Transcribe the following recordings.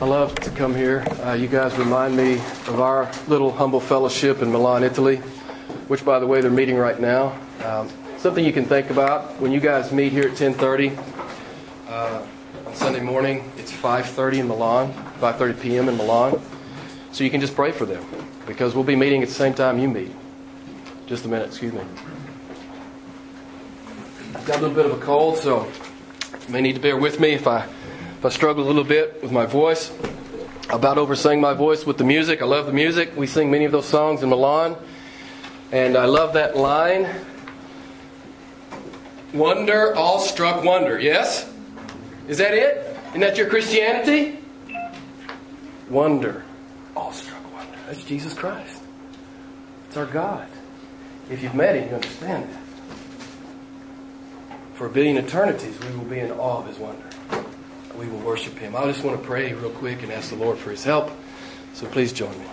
I love to come here. Uh, you guys remind me of our little humble fellowship in Milan, Italy, which, by the way, they're meeting right now. Um, something you can think about when you guys meet here at 10:30 uh, on Sunday morning. It's 5:30 in Milan, 5:30 p.m. in Milan. So you can just pray for them because we'll be meeting at the same time you meet. Just a minute, excuse me. Got a little bit of a cold, so you may need to bear with me if I if I struggle a little bit with my voice. About oversang my voice with the music. I love the music. We sing many of those songs in Milan. And I love that line Wonder, all struck wonder. Yes? Is that it? Isn't that your Christianity? Wonder, all struck wonder. That's Jesus Christ. It's our God. If you've met Him, you understand that. For a billion eternities, we will be in awe of His wonder we will worship Him. I just want to pray real quick and ask the Lord for His help. So please join me.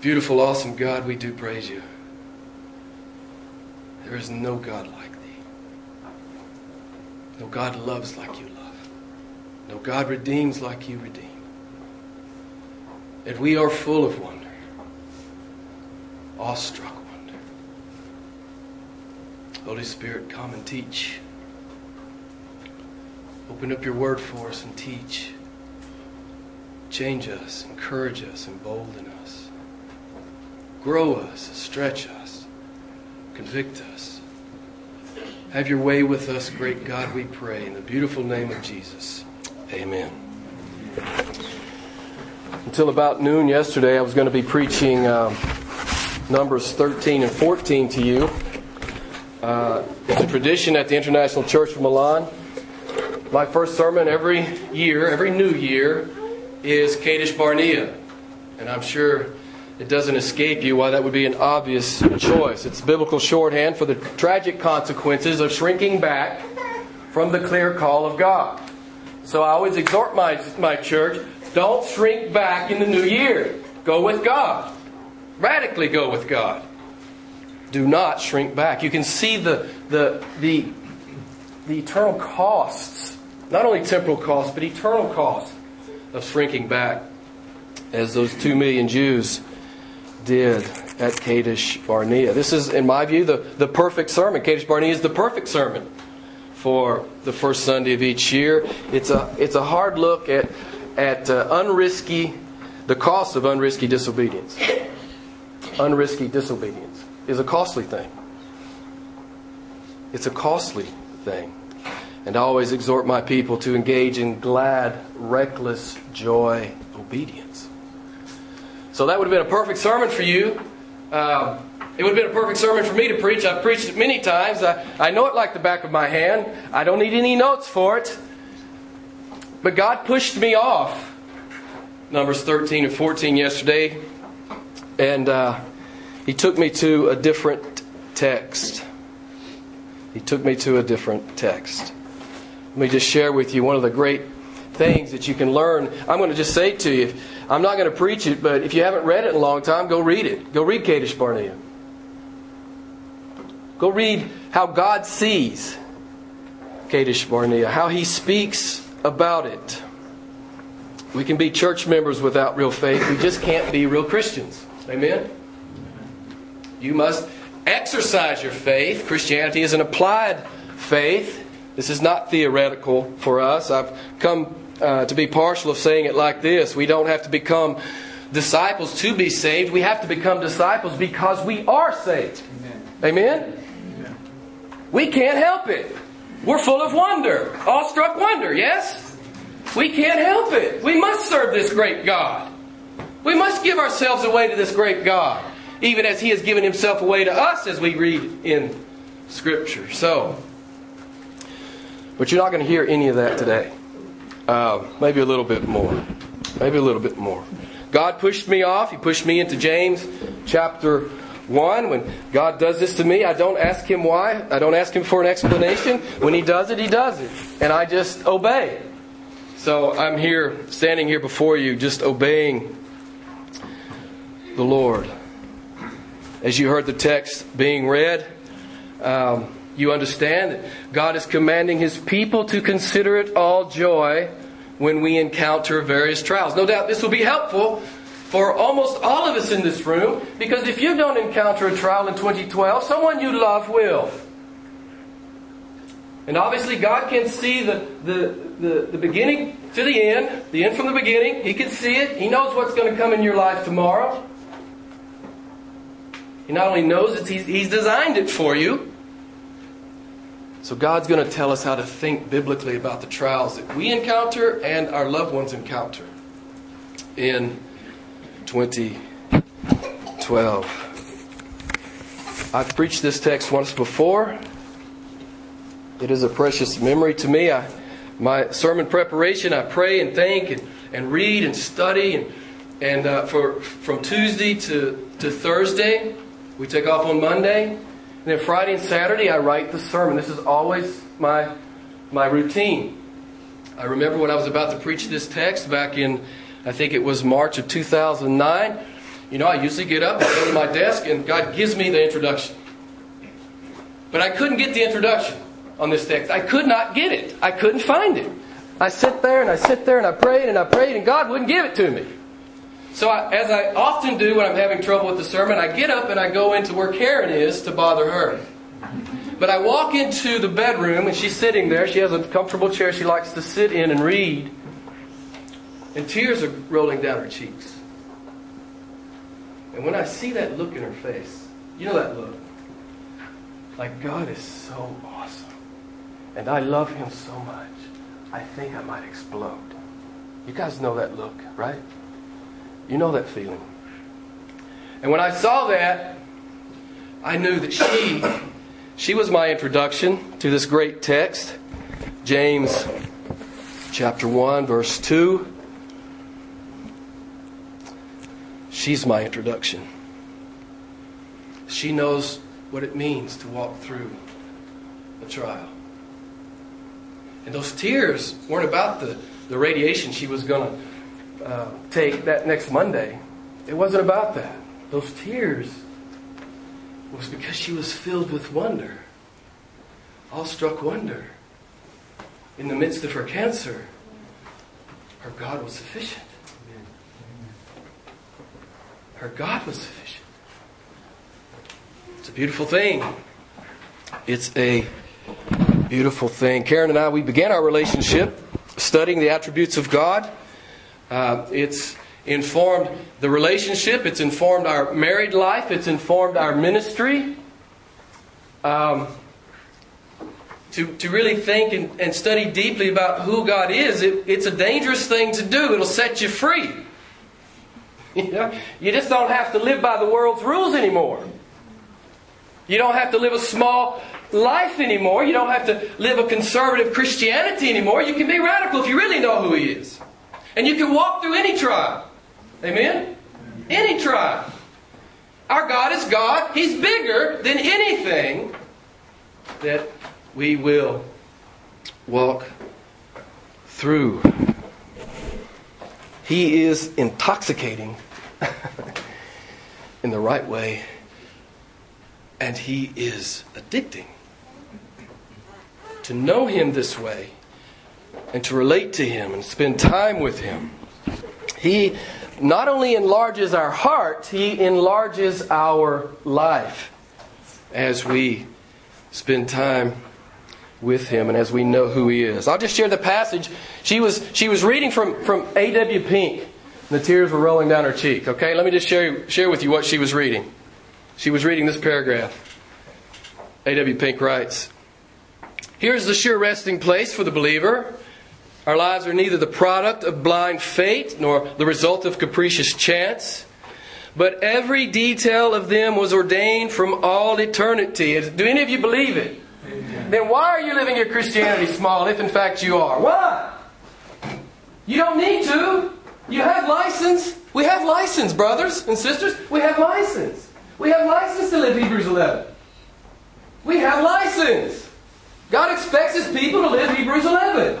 Beautiful, awesome God, we do praise you. There is no God like thee. No God loves like you love. No God redeems like you redeem. That we are full of wonder, awestruck Holy Spirit, come and teach. Open up your word for us and teach. Change us, encourage us, embolden us. Grow us, stretch us, convict us. Have your way with us, great God, we pray. In the beautiful name of Jesus. Amen. Until about noon yesterday, I was going to be preaching um, Numbers 13 and 14 to you. Uh, it's a tradition at the International Church of Milan. My first sermon every year, every new year, is Kadesh Barnea. And I'm sure it doesn't escape you why that would be an obvious choice. It's biblical shorthand for the tragic consequences of shrinking back from the clear call of God. So I always exhort my, my church don't shrink back in the new year. Go with God. Radically go with God do not shrink back. You can see the, the, the, the eternal costs, not only temporal costs, but eternal costs of shrinking back, as those two million Jews did at Kadesh Barnea. This is, in my view, the, the perfect sermon. Kadesh Barnea is the perfect sermon for the first Sunday of each year. It's a, it's a hard look at, at uh, unrisky, the cost of unrisky disobedience. Unrisky disobedience is a costly thing. It's a costly thing. And I always exhort my people to engage in glad, reckless joy obedience. So that would have been a perfect sermon for you. Uh, it would have been a perfect sermon for me to preach. I've preached it many times. I, I know it like the back of my hand. I don't need any notes for it. But God pushed me off. Numbers 13 and 14 yesterday. And uh, he took me to a different text. He took me to a different text. Let me just share with you one of the great things that you can learn. I'm going to just say to you, I'm not going to preach it, but if you haven't read it in a long time, go read it. Go read Kadesh Barnea. Go read how God sees Kadesh Barnea, how He speaks about it. We can be church members without real faith. We just can't be real Christians. Amen? You must exercise your faith. Christianity is an applied faith. This is not theoretical for us. I've come uh, to be partial of saying it like this We don't have to become disciples to be saved. We have to become disciples because we are saved. Amen? Amen? We can't help it. We're full of wonder, awestruck wonder, yes? We can't help it. We must serve this great God. We must give ourselves away to this great God even as He has given Himself away to us, as we read in Scripture. So, but you're not going to hear any of that today. Uh, maybe a little bit more. Maybe a little bit more. God pushed me off. He pushed me into James chapter 1. When God does this to me, I don't ask Him why. I don't ask Him for an explanation. When He does it, He does it. And I just obey. So I'm here, standing here before you, just obeying the Lord as you heard the text being read. Um, you understand that God is commanding His people to consider it all joy when we encounter various trials. No doubt this will be helpful for almost all of us in this room because if you don't encounter a trial in 2012, someone you love will. And obviously, God can see the, the, the, the, beginning to the end, the end from the beginning. He can see it. He knows what's going to come in your life tomorrow. He not only knows it, he's, designed it for you. So, God's going to tell us how to think biblically about the trials that we encounter and our loved ones encounter in 2012. I've preached this text once before. It is a precious memory to me. I, my sermon preparation, I pray and think and, and read and study. And, and uh, for, from Tuesday to, to Thursday, we take off on Monday. And then Friday and Saturday, I write the sermon. This is always my, my routine. I remember when I was about to preach this text back in, I think it was March of 2009. You know, I usually get up, I go to my desk, and God gives me the introduction. But I couldn't get the introduction on this text. I could not get it. I couldn't find it. I sit there and I sit there and I prayed and I prayed and God wouldn't give it to me. So I, as I often do when I'm having trouble with the sermon, I get up and I go into where Karen is to bother her. But I walk into the bedroom and she's sitting there. She has a comfortable chair she likes to sit in and read. And tears are rolling down her cheeks. And when I see that look in her face, you know that look? Like God is so awesome. And I love him so much, I think I might explode. You guys know that look, right? You know that feeling. And when I saw that, I knew that she she was my introduction to this great text. James chapter 1 verse 2. She's my introduction. She knows what it means to walk through a trial. And those tears weren't about the, the radiation she was going to uh, take that next Monday. It wasn't about that. Those tears was because she was filled with wonder, awestruck wonder. In the midst of her cancer, her God was sufficient. Her God was sufficient. It's a beautiful thing. It's a beautiful thing. Karen and I, we began our relationship studying the attributes of God. Uh, it's informed the relationship, it's informed our married life, it's informed our ministry. Um, to, to really think and, and study deeply about who God is, it, it's a dangerous thing to do. It'll set you free. You, know? you just don't have to live by the world's rules anymore. You don't have to live a small life anymore. You don't have to live a conservative Christianity anymore. You can be radical if you really know who He is. And you can walk through any trial. Amen? Any trial. Our God is God. He's bigger than anything that we will walk through. He is intoxicating in the right way, and He is addicting to know Him this way and to relate to Him and spend time with Him. He not only enlarges our heart, He enlarges our life as we spend time with him and as we know who he is. I'll just share the passage. She was she was reading from from A.W. Pink. And the tears were rolling down her cheek. Okay, let me just share share with you what she was reading. She was reading this paragraph. A.W. Pink writes, Here's the sure resting place for the believer. Our lives are neither the product of blind fate nor the result of capricious chance, but every detail of them was ordained from all eternity. Do any of you believe it? Amen. Then why are you living your Christianity small if in fact you are? Why? You don't need to. You have license. We have license, brothers and sisters. We have license. We have license to live Hebrews 11. We have license. God expects His people to live Hebrews 11.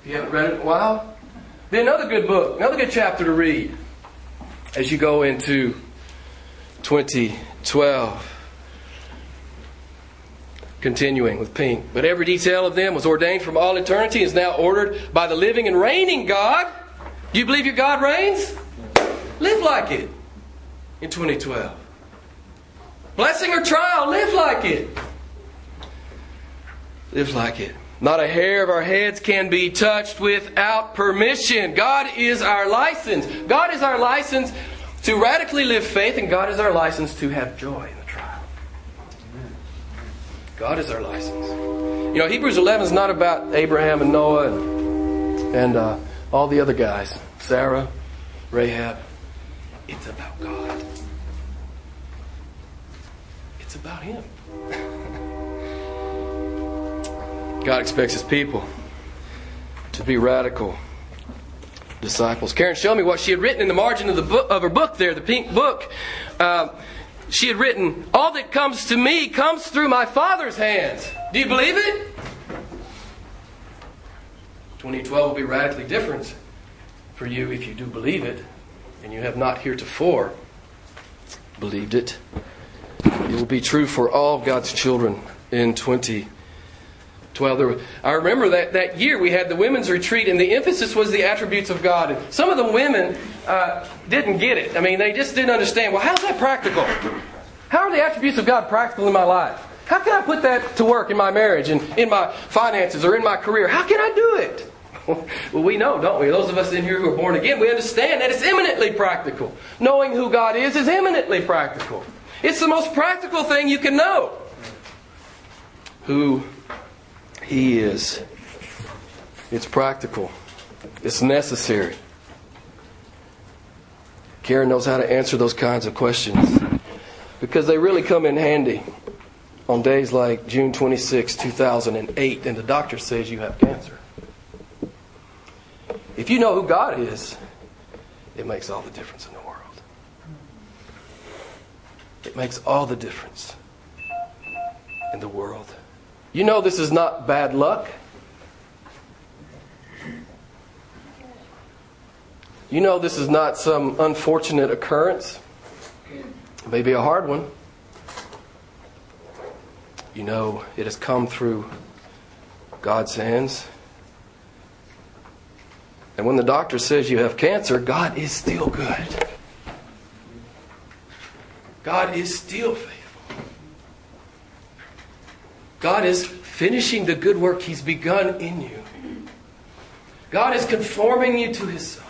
If you haven't read it in a while, be another good book, another good chapter to read as you go into 2012. Continuing with Pink. But every detail of them was ordained from all eternity, is now ordered by the living and reigning God. Do you believe your God reigns? Live like it in 2012. Blessing or trial, live like it. Live like it. Not a hair of our heads can be touched without permission. God is our license. God is our license to radically live faith, and God is our license to have joy in the trial. God is our license. You know, Hebrews 11 is not about Abraham and Noah and, and uh, all the other guys, Sarah, Rahab. It's about God. It's about Him. God expects His people to be radical disciples. Karen showed me what she had written in the margin of the book of her book there, the Pink book. Uh, she had written, "All that comes to me comes through my Father's hands." Do you believe it? 2012 will be radically different for you if you do believe it, and you have not heretofore believed it. It will be true for all God's children in 2012. Were, I remember that, that year we had the women's retreat, and the emphasis was the attributes of God. And some of the women uh, didn't get it. I mean, they just didn't understand. Well, how's that practical? How are the attributes of God practical in my life? How can I put that to work in my marriage and in my finances or in my career? How can I do it? Well, we know, don't we? Those of us in here who are born again, we understand that it's eminently practical. Knowing who God is is eminently practical. It's the most practical thing you can know. Who He is. It's practical. It's necessary. Karen knows how to answer those kinds of questions because they really come in handy on days like June 26, 2008, and the doctor says you have cancer. If you know who God is, it makes all the difference in the world. It makes all the difference in the world. You know this is not bad luck. You know this is not some unfortunate occurrence. maybe a hard one. You know it has come through God's hands. And when the doctor says you have cancer, God is still good. God is still faithful. God is finishing the good work He's begun in you. God is conforming you to His Son.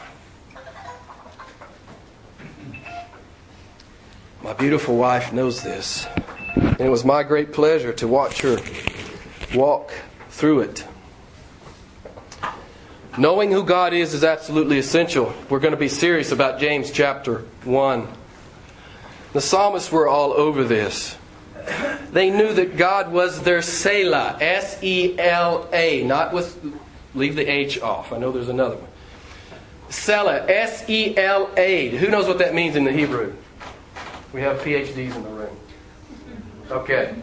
My beautiful wife knows this. And it was my great pleasure to watch her walk through it. Knowing who God is is absolutely essential. We're going to be serious about James chapter 1. The psalmists were all over this. They knew that God was their Sela, S E L A, not with, leave the H off. I know there's another one. Sela, S E L A. Who knows what that means in the Hebrew? We have PhDs in the room. Okay.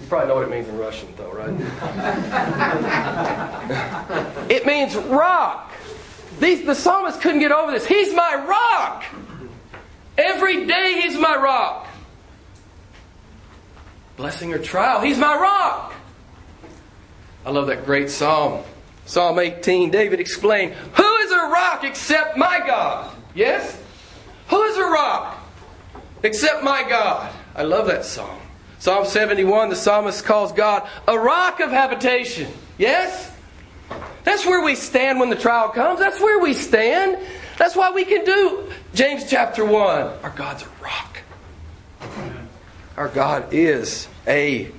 You probably know what it means in Russian, though, right? it means rock. These, the psalmist couldn't get over this. He's my rock. Every day, He's my rock. Blessing or trial, He's my rock. I love that great psalm. Psalm 18, David explained, Who is a rock except my God? Yes? Who is a rock except my God? I love that psalm. Psalm 71, the psalmist calls God a rock of habitation. Yes? That's where we stand when the trial comes. That's where we stand. That's why we can do James chapter 1. Our God's a rock. Our God is a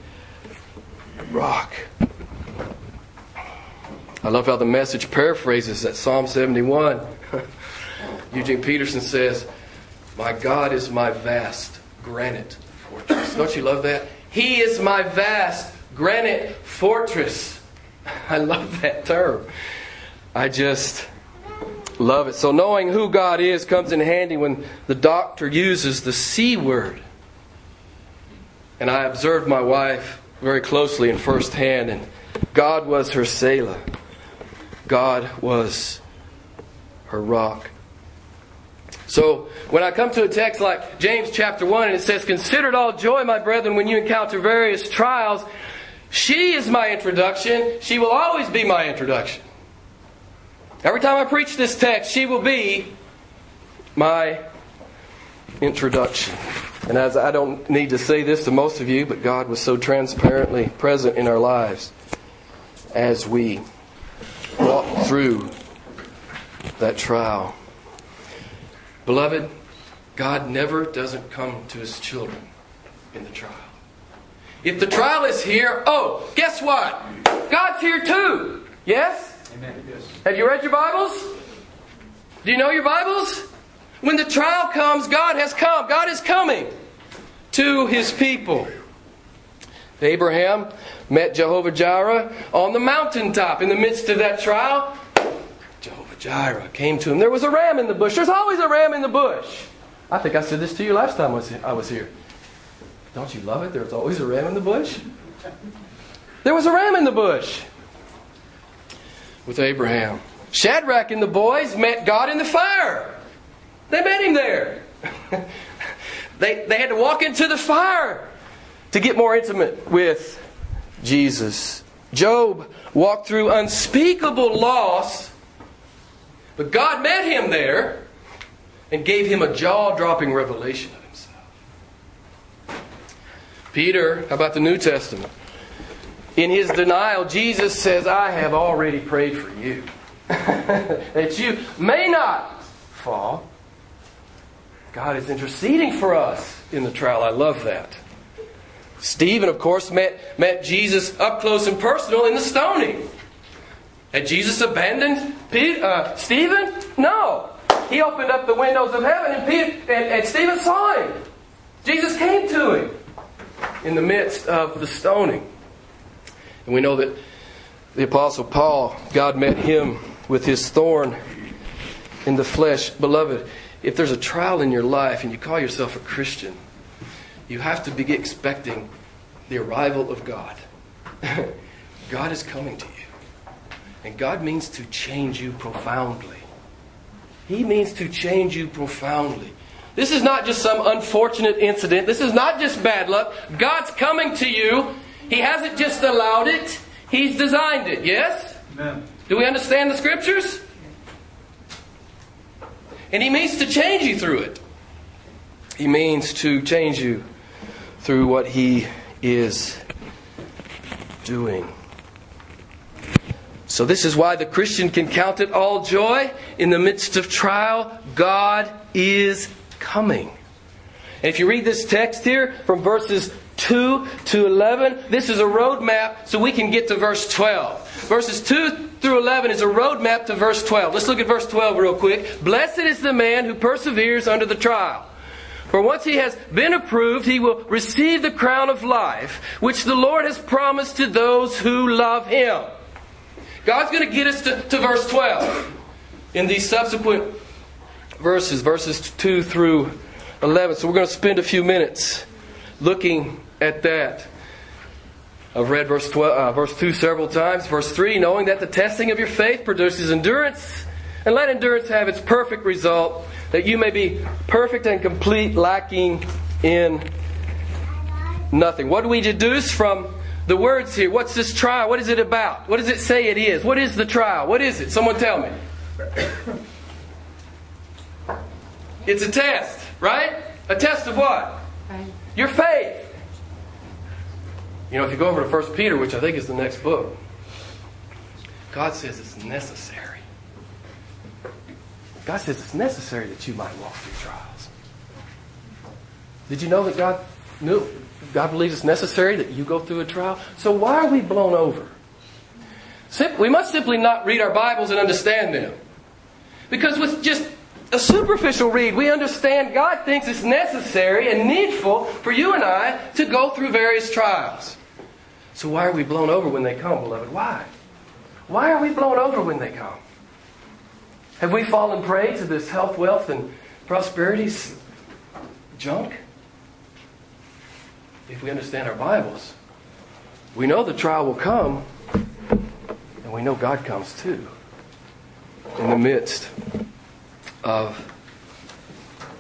rock. I love how the message paraphrases that Psalm 71. Eugene Peterson says, My God is my vast granite fortress. Don't you love that? He is my vast granite fortress. I love that term. I just love it. So, knowing who God is comes in handy when the doctor uses the C word. And I observed my wife very closely and firsthand, and God was her Sela. God was her rock. So when I come to a text like James chapter 1 and it says, Consider it all joy, my brethren, when you encounter various trials, she is my introduction. She will always be my introduction. Every time I preach this text, she will be my introduction. And as I don't need to say this to most of you, but God was so transparently present in our lives as we walked through that trial. Beloved, God never doesn't come to his children in the trial. If the trial is here, oh, guess what? God's here too. Yes? Amen. Yes. Have you read your Bibles? Do you know your Bibles? When the trial comes, God has come. God is coming to his people. Abraham met Jehovah Jireh on the mountaintop in the midst of that trial. Jehovah Jireh came to him. There was a ram in the bush. There's always a ram in the bush. I think I said this to you last time I was here. Don't you love it? There's always a ram in the bush. There was a ram in the bush with Abraham. Shadrach and the boys met God in the fire. They met him there. they, they had to walk into the fire to get more intimate with Jesus. Job walked through unspeakable loss but God met him there and gave him a jaw dropping revelation of himself. Peter, how about the New Testament? In his denial, Jesus says, I have already prayed for you. that you may not fall. God is interceding for us in the trial. I love that. Stephen, of course, met, met Jesus up close and personal in the stoning. Had Jesus abandoned Peter, uh, Stephen? No. He opened up the windows of heaven and, Peter, and, and Stephen saw him. Jesus came to him in the midst of the stoning. And we know that the Apostle Paul, God met him with his thorn in the flesh. Beloved, if there's a trial in your life and you call yourself a Christian, you have to be expecting the arrival of God. God is coming to you. And God means to change you profoundly. He means to change you profoundly. This is not just some unfortunate incident. This is not just bad luck. God's coming to you. He hasn't just allowed it, He's designed it. Yes? Amen. Do we understand the scriptures? And He means to change you through it. He means to change you through what He is doing. So, this is why the Christian can count it all joy in the midst of trial. God is coming. And if you read this text here from verses 2 to 11, this is a roadmap so we can get to verse 12. Verses 2 through 11 is a roadmap to verse 12. Let's look at verse 12 real quick. Blessed is the man who perseveres under the trial. For once he has been approved, he will receive the crown of life, which the Lord has promised to those who love him. God's going to get us to, to verse 12 in these subsequent verses, verses 2 through 11. So we're going to spend a few minutes looking at that. I've read verse, 12, uh, verse 2 several times. Verse 3 knowing that the testing of your faith produces endurance, and let endurance have its perfect result, that you may be perfect and complete, lacking in nothing. What do we deduce from the words here. What's this trial? What is it about? What does it say it is? What is the trial? What is it? Someone tell me. It's a test, right? A test of what? Your faith. You know, if you go over to 1 Peter, which I think is the next book, God says it's necessary. God says it's necessary that you might walk through trials. Did you know that God knew God believes it's necessary that you go through a trial. So why are we blown over? We must simply not read our Bibles and understand them. Because with just a superficial read, we understand God thinks it's necessary and needful for you and I to go through various trials. So why are we blown over when they come, beloved? Why? Why are we blown over when they come? Have we fallen prey to this health, wealth, and prosperity junk? if we understand our Bibles, we know the trial will come, and we know God comes too in the midst of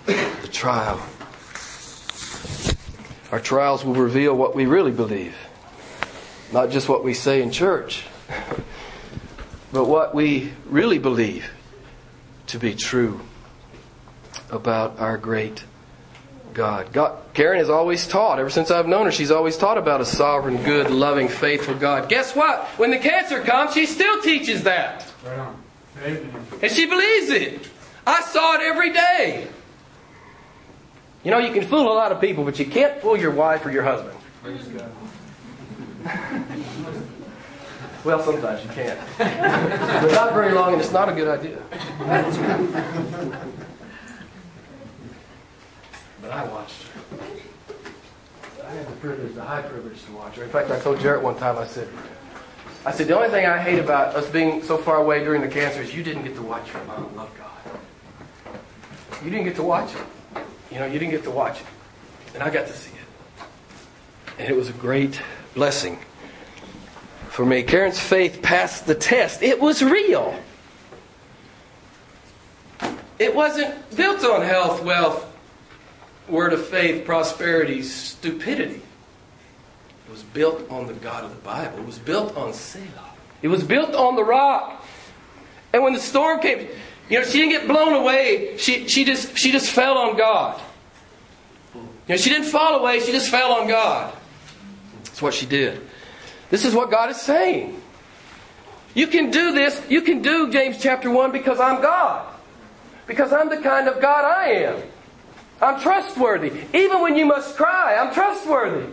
the trial. Our trials will reveal what we really believe, not just what we say in church, but what we really believe to be true about our great God. God. Karen has always taught, ever since I've known her, she's always taught about a sovereign, good, loving, faithful God. Guess what? When the cancer comes, she still teaches that. Right on. Amen. And she believes it. I saw it every day. You know, you can fool a lot of people, but you can't fool your wife or your husband. well, sometimes you can't. but not very long, and it's not a good idea. but I watched her. I had the privilege, the high privilege to watch her. In fact, I told Jarrett one time, I said, I said, the only thing I hate about us being so far away during the cancer is you didn't get to watch your mom love God. You didn't get to watch it. You know, you didn't get to watch it. And I got to see it. And it was a great blessing for me. Karen's faith passed the test. It was real. It wasn't built on health, wealth, word of faith, prosperity, stupidity. It was built on the God of the Bible. It was built on Sela. It was built on the rock. And when the storm came, you know, she didn't get blown away. She, she, just, she just fell on God. You know, she didn't fall away, she just fell on God. What she did. This is what God is saying. You can do this. You can do James chapter 1 because I'm God. Because I'm the kind of God I am. I'm trustworthy. Even when you must cry, I'm trustworthy.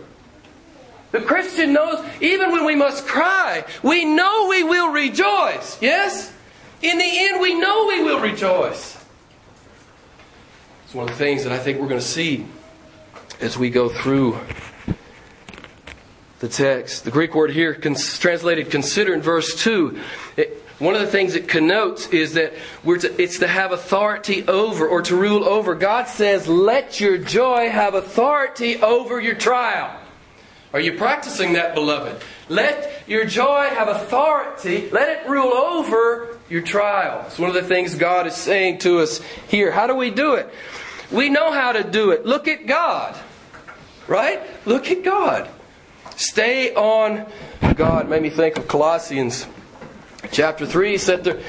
The Christian knows even when we must cry, we know we will rejoice. Yes? In the end, we know we will rejoice. It's one of the things that I think we're going to see as we go through the text. The Greek word here, translated consider in verse 2, it, one of the things it connotes is that to, it's to have authority over or to rule over. God says, let your joy have authority over your trial. Are you practicing that, beloved? Let your joy have authority. Let it rule over your trial. It's one of the things God is saying to us here. How do we do it? We know how to do it. Look at God. Right? Look at God. Stay on God. Made me think of Colossians Chapter 3 said there,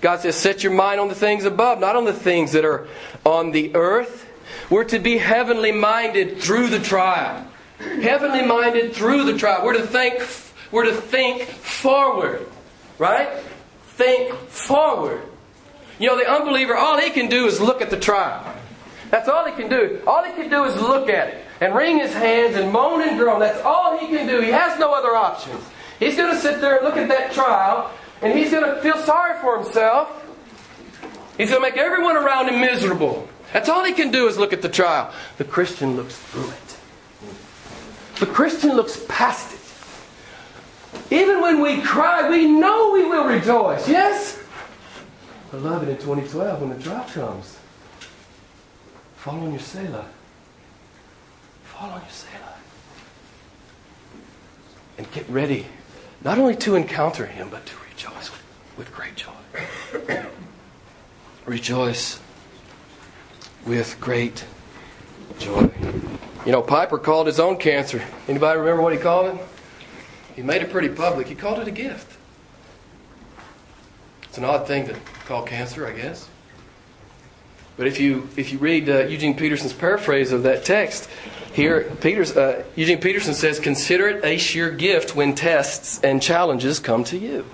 God says, Set your mind on the things above, not on the things that are on the earth. We're to be heavenly minded through the trial. Heavenly minded through the trial. We're to think, we're to think forward. Right? Think forward. You know, the unbeliever, all he can do is look at the trial. That's all he can do. All he can do is look at it and wring his hands and moan and groan. That's all he can do. He has no other options. He's going to sit there and look at that trial and he's going to feel sorry for himself. He's going to make everyone around him miserable. That's all he can do is look at the trial. The Christian looks through it. The Christian looks past it. Even when we cry, we know we will rejoice. Yes? Beloved, in 2012, when the trial comes, fall on your Sela. Fall on your Sela. And get ready, not only to encounter Him, but to rejoice with, with great joy. rejoice with great joy. You know, Piper called his own cancer. Anybody remember what he called it? He made it pretty public. He called it a gift. It's an odd thing to call cancer, I guess. But if you if you read uh, Eugene Peterson's paraphrase of that text, here Peters, uh, Eugene Peterson says, "Consider it a sheer gift when tests and challenges come to you."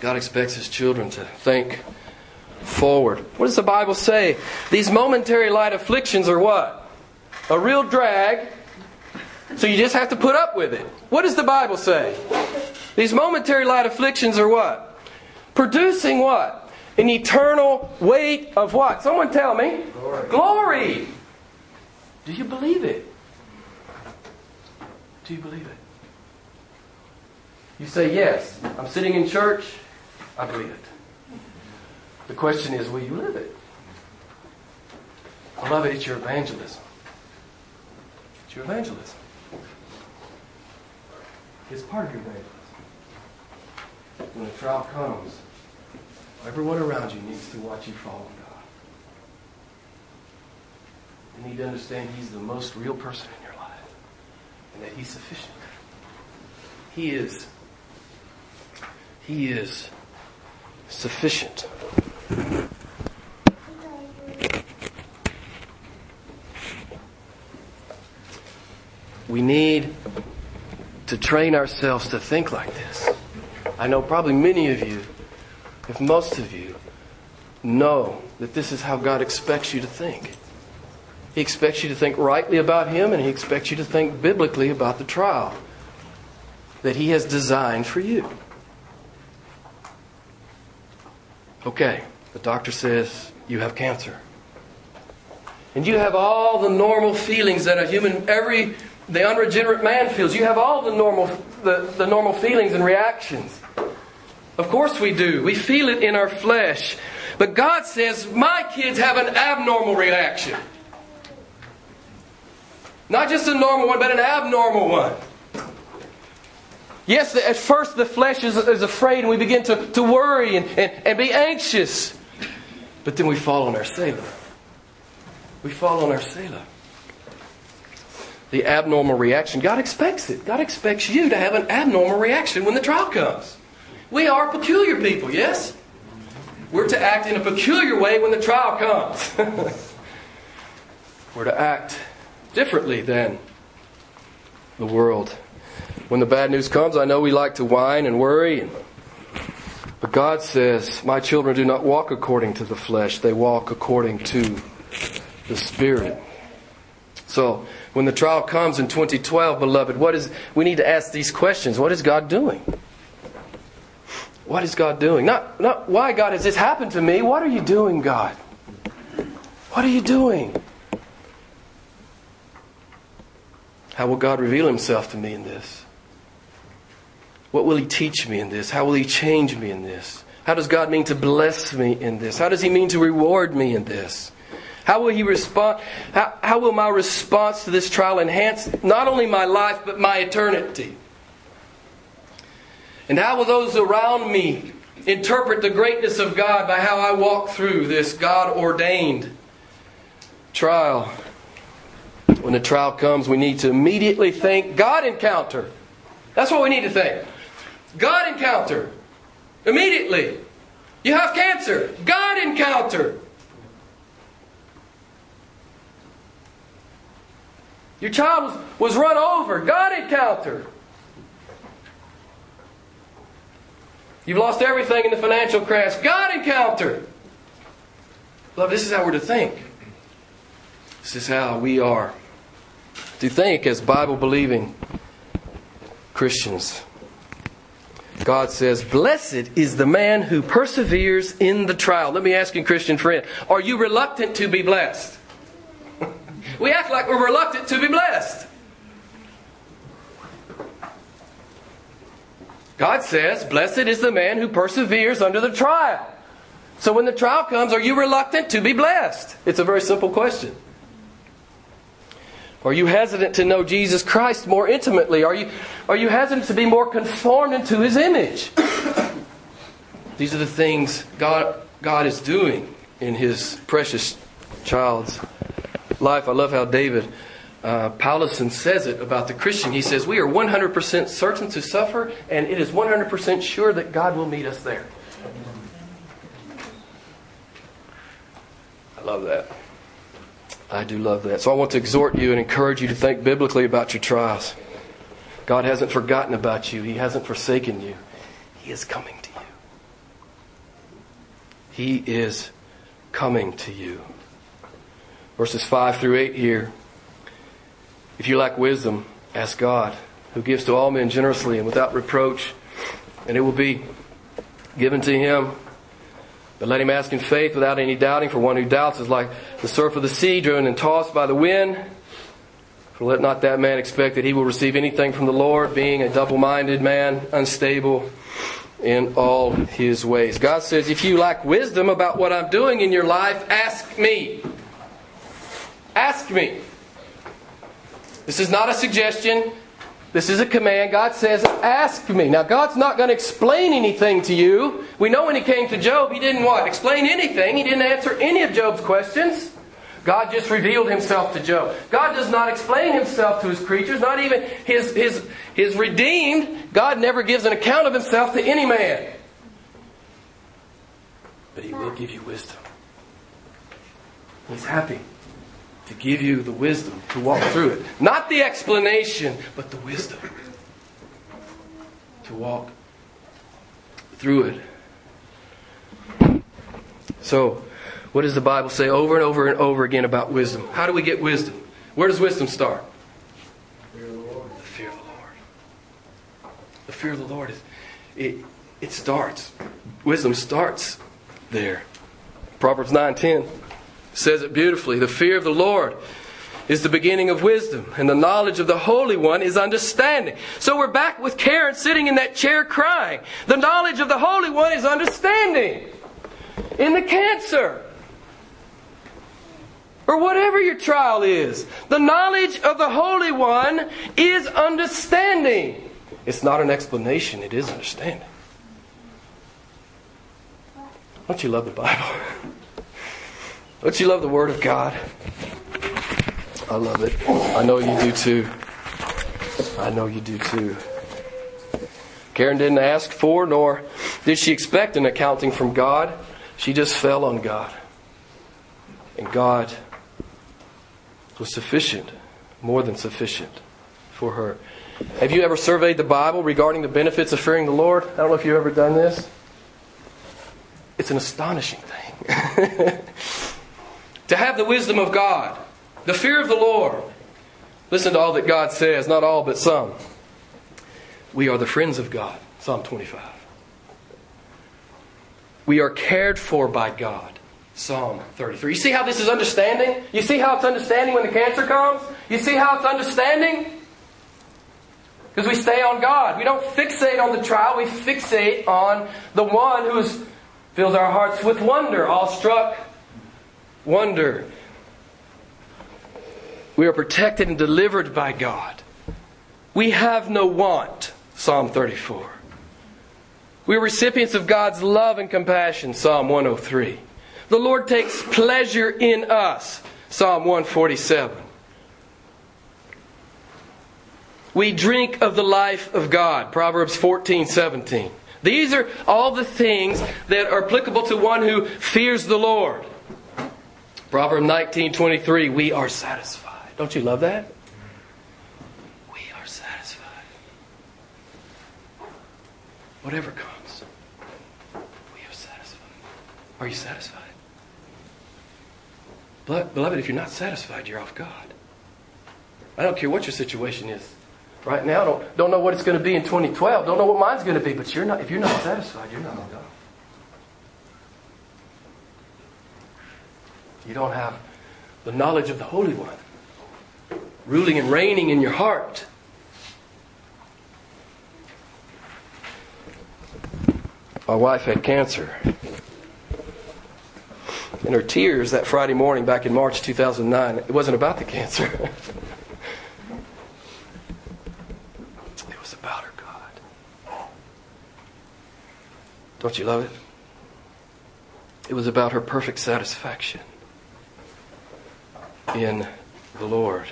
God expects His children to think forward. What does the Bible say? These momentary light afflictions are what? A real drag. So you just have to put up with it. What does the Bible say? These momentary light afflictions are what? Producing what? An eternal weight of what? Someone tell me. Glory. Glory. Do you believe it? Do you believe it? You say, yes. I'm sitting in church. I believe it. The question is, will you live it? I love it. It's your evangelism. It's your evangelism. It's part of your evangelism. When a trial comes, everyone around you needs to watch you fall on God. You need to understand He's the most real person in your life and that He's sufficient. He is. He is sufficient. We need to train ourselves to think like this. I know probably many of you, if most of you, know that this is how God expects you to think. He expects you to think rightly about Him, and He expects you to think biblically about the trial that He has designed for you. Okay, the doctor says you have cancer. And you have all the normal feelings that a human, every, the unregenerate man feels. You have all the normal, the, the normal feelings and reactions. Of course we do. We feel it in our flesh. But God says, my kids have an abnormal reaction. Not just a normal one, but an abnormal one. Yes, at first the flesh is, is afraid and we begin to, to worry and, and, and be anxious. But then we fall on our Sela. We fall on our Sela. The abnormal reaction, God expects it. God expects you to have an abnormal reaction when the trial comes. We are peculiar people, yes? We're to act in a peculiar way when the trial comes. We're to act differently than the world. When the bad news comes, I know we like to whine and worry. But God says, My children do not walk according to the flesh, they walk according to the Spirit. So, when the trial comes in 2012, beloved, what is, we need to ask these questions. What is God doing? What is God doing? Not, not why, God, has this happened to me? What are you doing, God? What are you doing? How will God reveal himself to me in this? What will he teach me in this? How will he change me in this? How does God mean to bless me in this? How does he mean to reward me in this? How will he respond? How, how will my response to this trial enhance not only my life, but my eternity? And how will those around me interpret the greatness of God by how I walk through this God ordained trial? When the trial comes, we need to immediately think God encounter. That's what we need to think. God encounter. Immediately. You have cancer. God encounter. Your child was, run over. God encounter. You've lost everything in the financial crash. God encounter. Love, this is how we're to think. This is how we are to think as Bible believing Christians. God says, Blessed is the man who perseveres in the trial. Let me ask you, Christian friend, are you reluctant to be blessed? we act like we're reluctant to be blessed. God says, Blessed is the man who perseveres under the trial. So when the trial comes, are you reluctant to be blessed? It's a very simple question. Are you hesitant to know Jesus Christ more intimately? Are you, are you hesitant to be more conformed into His image? These are the things God, God is doing in His precious child's life. I love how David uh, Powlison says it about the Christian. He says, We are 100% certain to suffer, and it is 100% sure that God will meet us there. I love that. I do love that. So I want to exhort you and encourage you to think biblically about your trials. God hasn't forgotten about you, He hasn't forsaken you. He is coming to you. He is coming to you. Verses 5 through 8 here. If you lack wisdom, ask God, who gives to all men generously and without reproach, and it will be given to him. But let him ask in faith without any doubting, for one who doubts is like the surf of the sea driven and tossed by the wind. For let not that man expect that he will receive anything from the Lord, being a double minded man, unstable in all his ways. God says, if you lack wisdom about what I'm doing in your life, ask me. Ask me. This is not a suggestion. This is a command. God says, Ask me. Now, God's not going to explain anything to you. We know when He came to Job, He didn't what? Explain anything. He didn't answer any of Job's questions. God just revealed himself to Job. God does not explain himself to his creatures, not even his, his, his redeemed. God never gives an account of himself to any man. But he will give you wisdom. He's happy to give you the wisdom to walk through it. Not the explanation, but the wisdom to walk through it. So, what does the Bible say over and over and over again about wisdom? How do we get wisdom? Where does wisdom start? The Fear of the Lord. The fear of the Lord. The fear of the Lord is it it starts. Wisdom starts there. Proverbs 9:10 says it beautifully. The fear of the Lord is the beginning of wisdom, and the knowledge of the Holy One is understanding. So we're back with Karen sitting in that chair crying. The knowledge of the Holy One is understanding. In the cancer, or whatever your trial is, the knowledge of the Holy One is understanding. It's not an explanation, it is understanding. Don't you love the Bible? Don't you love the Word of God? I love it. I know you do too. I know you do too. Karen didn't ask for, nor did she expect an accounting from God. She just fell on God. And God was sufficient, more than sufficient for her. Have you ever surveyed the Bible regarding the benefits of fearing the Lord? I don't know if you've ever done this. It's an astonishing thing. to have the wisdom of God, the fear of the Lord. Listen to all that God says, not all, but some. We are the friends of God, Psalm 25. We are cared for by God, Psalm 33. You see how this is understanding? You see how it's understanding when the cancer comes? You see how it's understanding? Because we stay on God. We don't fixate on the trial, we fixate on the one who fills our hearts with wonder, awestruck wonder. We are protected and delivered by God. We have no want, Psalm 34. We are recipients of God's love and compassion, Psalm 103. The Lord takes pleasure in us, Psalm 147. We drink of the life of God, Proverbs 14, 17. These are all the things that are applicable to one who fears the Lord. Proverbs 19:23, we are satisfied. Don't you love that? We are satisfied. Whatever comes, we are satisfied. Are you satisfied? Beloved, if you're not satisfied, you're off God. I don't care what your situation is. Right now, don't, don't know what it's going to be in 2012. Don't know what mine's going to be, but you're not, if you're not satisfied, you're not on God. You don't have the knowledge of the Holy One ruling and reigning in your heart. My wife had cancer. And her tears that Friday morning back in March 2009, it wasn't about the cancer. it was about her God. Don't you love it? It was about her perfect satisfaction in the Lord.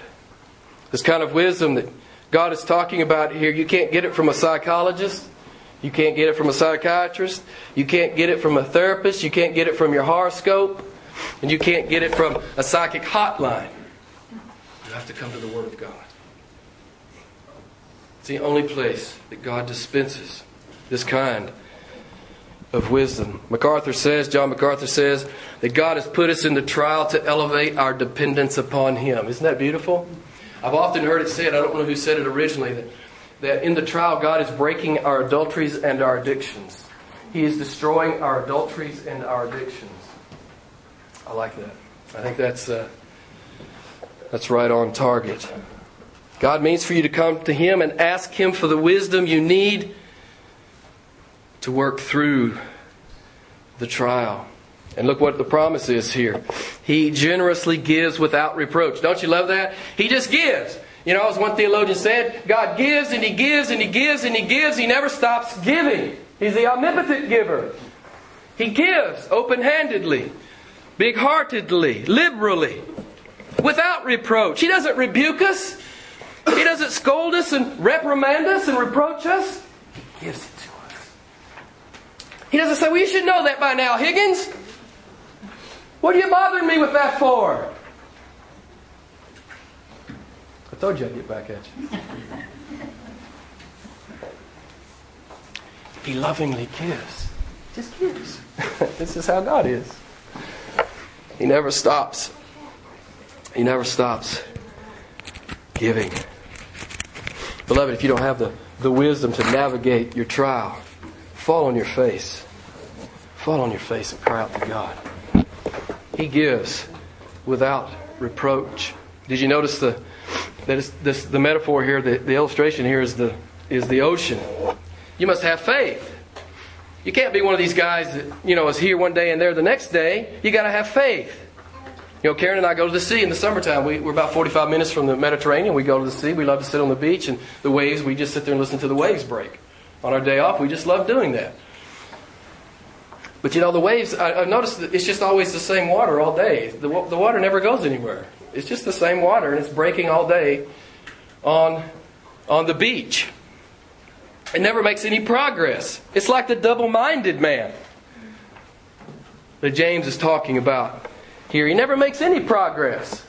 This kind of wisdom that God is talking about here, you can't get it from a psychologist. You can't get it from a psychiatrist. You can't get it from a therapist. You can't get it from your horoscope. And you can't get it from a psychic hotline. You have to come to the Word of God. It's the only place that God dispenses this kind of wisdom. MacArthur says, John MacArthur says, that God has put us in the trial to elevate our dependence upon Him. Isn't that beautiful? I've often heard it said, I don't know who said it originally, that, that in the trial, God is breaking our adulteries and our addictions. He is destroying our adulteries and our addictions. I like that. I think that's, uh, that's right on target. God means for you to come to Him and ask Him for the wisdom you need to work through the trial. And look what the promise is here. He generously gives without reproach. Don't you love that? He just gives. You know, as one theologian said, God gives and He gives and He gives and He gives. He never stops giving. He's the omnipotent giver. He gives open handedly, big heartedly, liberally. without reproach. He doesn't rebuke us. He doesn't scold us and reprimand us and reproach us. He gives. He doesn't say, Well, you should know that by now, Higgins. What are you bothering me with that for? I told you I'd get back at you. He lovingly gives. Just gives. this is how God is. He never stops. He never stops giving. Beloved, if you don't have the, the wisdom to navigate your trial, fall on your face. Fall on your face and cry out to God. He gives without reproach. Did you notice the that is this, the metaphor here, the, the illustration here is the is the ocean. You must have faith. You can't be one of these guys that, you know, is here one day and there the next day. You got to have faith. You know, Karen and I go to the sea in the summertime. We, are about 45 minutes from the Mediterranean. We go to the sea. We love to sit on the beach and the waves, we just sit there and listen to the waves break. On our day off, we just love doing that. But you know, the waves, I, have noticed that it's just always the same water all day. The, the water never goes anywhere. It's just the same water and it's breaking all day on, on the beach. It never makes any progress. It's like the double minded man that James is talking about here. He never makes any progress.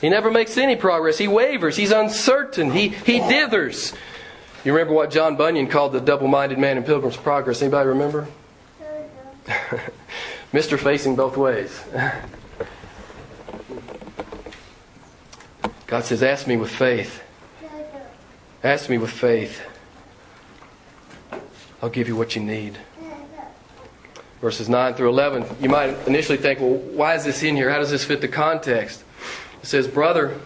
He never makes any progress. He wavers. He's uncertain. He, he dithers. You remember what John Bunyan called the double minded man in Pilgrim's Progress? Anybody remember? Mr. Facing both ways. God says, Ask me with faith. Ask me with faith. I'll give you what you need. Verses 9 through 11. You might initially think, well, why is this in here? How does this fit the context? It says, Brother,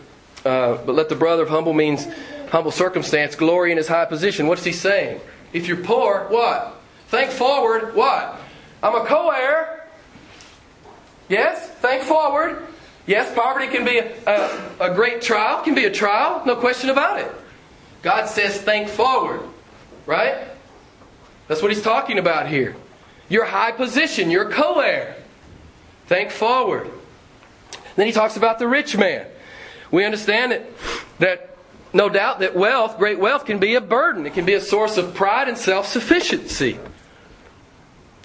uh, but let the brother of humble means humble circumstance glory in his high position. What's he saying? If you're poor, what? Think forward, what? I'm a co heir. Yes? Think forward. Yes, poverty can be a, a, a, great trial, can be a trial, no question about it. God says, think forward. Right? That's what he's talking about here. Your high position, your co heir. Think forward. Then he talks about the rich man. We understand that, that no doubt that wealth, great wealth, can be a burden. It can be a source of pride and self sufficiency.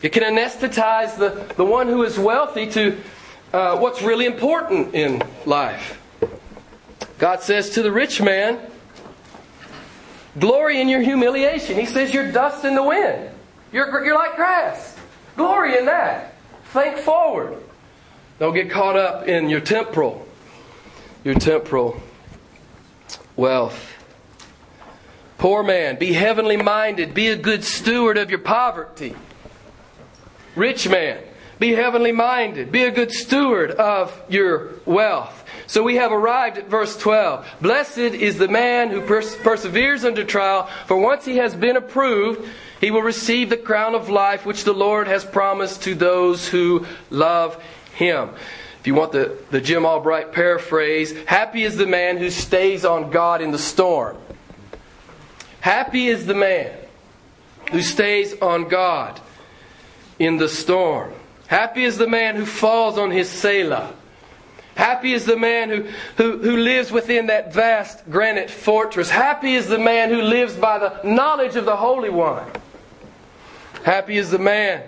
It can anesthetize the, the one who is wealthy to uh, what's really important in life. God says to the rich man, Glory in your humiliation. He says you're dust in the wind. You're, you're like grass. Glory in that. Think forward. Don't get caught up in your temporal, your temporal wealth. Poor man, be heavenly minded. Be a good steward of your poverty. Rich man, be heavenly minded. Be a good steward of your wealth. So we have arrived at verse 12. Blessed is the man who pers- perseveres under trial, for once he has been approved, he will receive the crown of life which the Lord has promised to those who love him. If you want the, the Jim Albright paraphrase, happy is the man who stays on God in the storm. Happy is the man who stays on God in the storm. Happy is the man who falls on his Sela. Happy is the man who, who, who lives within that vast granite fortress. Happy is the man who lives by the knowledge of the Holy One. Happy is the man,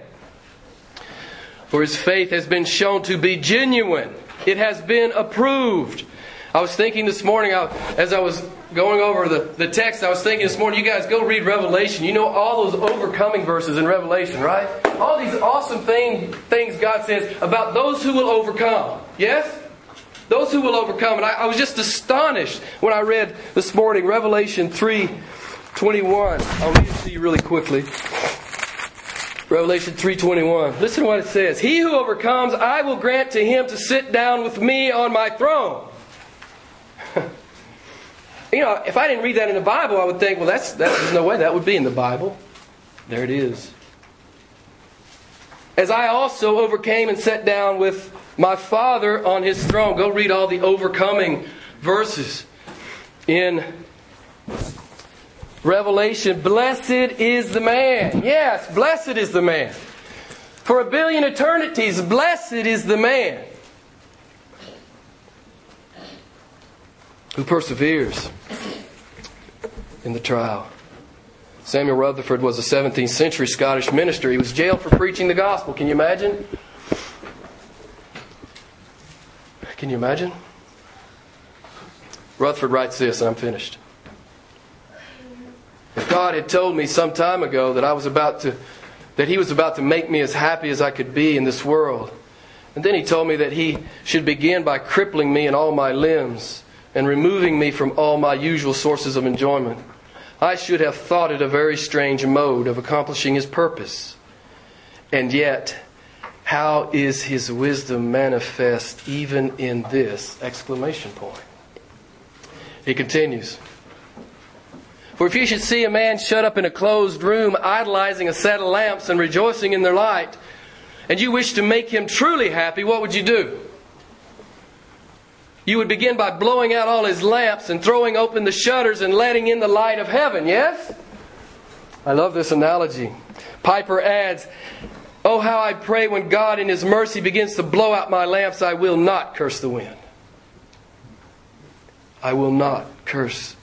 for his faith has been shown to be genuine. It has been approved. I was thinking this morning, as I was going over the, the text, I was thinking this morning, you guys go read Revelation. You know all those overcoming verses in Revelation, right? All these awesome thing, things God says about those who will overcome. Yes? Those who will overcome. And I, I was just astonished when I read this morning Revelation 3 21. I'll read it to you really quickly. Revelation 3:21. Listen to what it says. He who overcomes, I will grant to him to sit down with me on my throne. you know, if I didn't read that in the Bible, I would think, well, that's, that, there's no way that would be in the Bible. There it is. As I also overcame and sat down with my Father on his throne. Go read all the overcoming verses in Revelation. Blessed is the man. Yes, blessed is the man. For a billion eternities, blessed is the man who perseveres in the trial. Samuel Rutherford was a 17th century Scottish minister. He was jailed for preaching the gospel. Can you imagine? Can you imagine? Rutherford writes this, and I'm finished. If God had told me some time ago that I was about to that he was about to make me as happy as I could be in this world, and then he told me that he should begin by crippling me in all my limbs and removing me from all my usual sources of enjoyment, I should have thought it a very strange mode of accomplishing his purpose. And yet, how is his wisdom manifest even in this exclamation point? He continues. For if you should see a man shut up in a closed room, idolizing a set of lamps and rejoicing in their light, and you wish to make him truly happy, what would you do? You would begin by blowing out all his lamps and throwing open the shutters and letting in the light of heaven, yes? I love this analogy. Piper adds, Oh, how I pray when God in His mercy begins to blow out my lamps, I will not curse the wind. I will not curse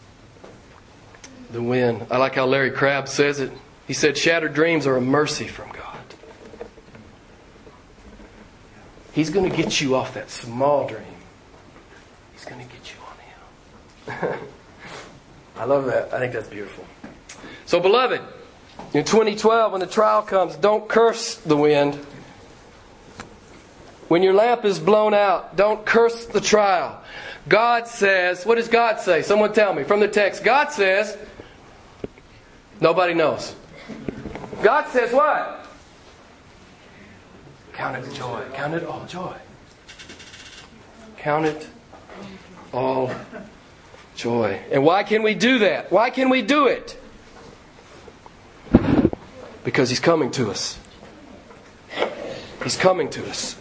the wind. I like how Larry Crabb says it. He said, Shattered dreams are a mercy from God. He's going to get you off that small dream. He's going to get you on Him. I love that. I think that's beautiful. So, beloved, in 2012, when the trial comes, don't curse the wind. When your lamp is blown out, don't curse the trial. God says, what does God say? Someone tell me from the text. God says, nobody knows. God says what? Count it joy. Count it all joy. Count it all joy. And why can we do that? Why can we do it? Because He's coming to us. He's coming to us.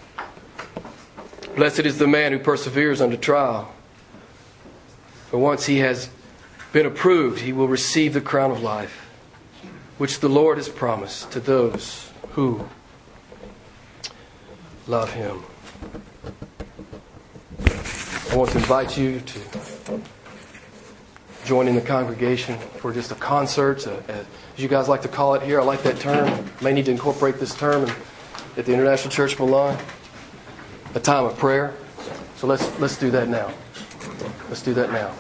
Blessed is the man who perseveres under trial. For once he has been approved, he will receive the crown of life, which the Lord has promised to those who love him. I want to invite you to join in the congregation for just a concert, a, a, as you guys like to call it here. I like that term. May need to incorporate this term at the International Church Milan. A time of prayer. So let's let's do that now. Let's do that now.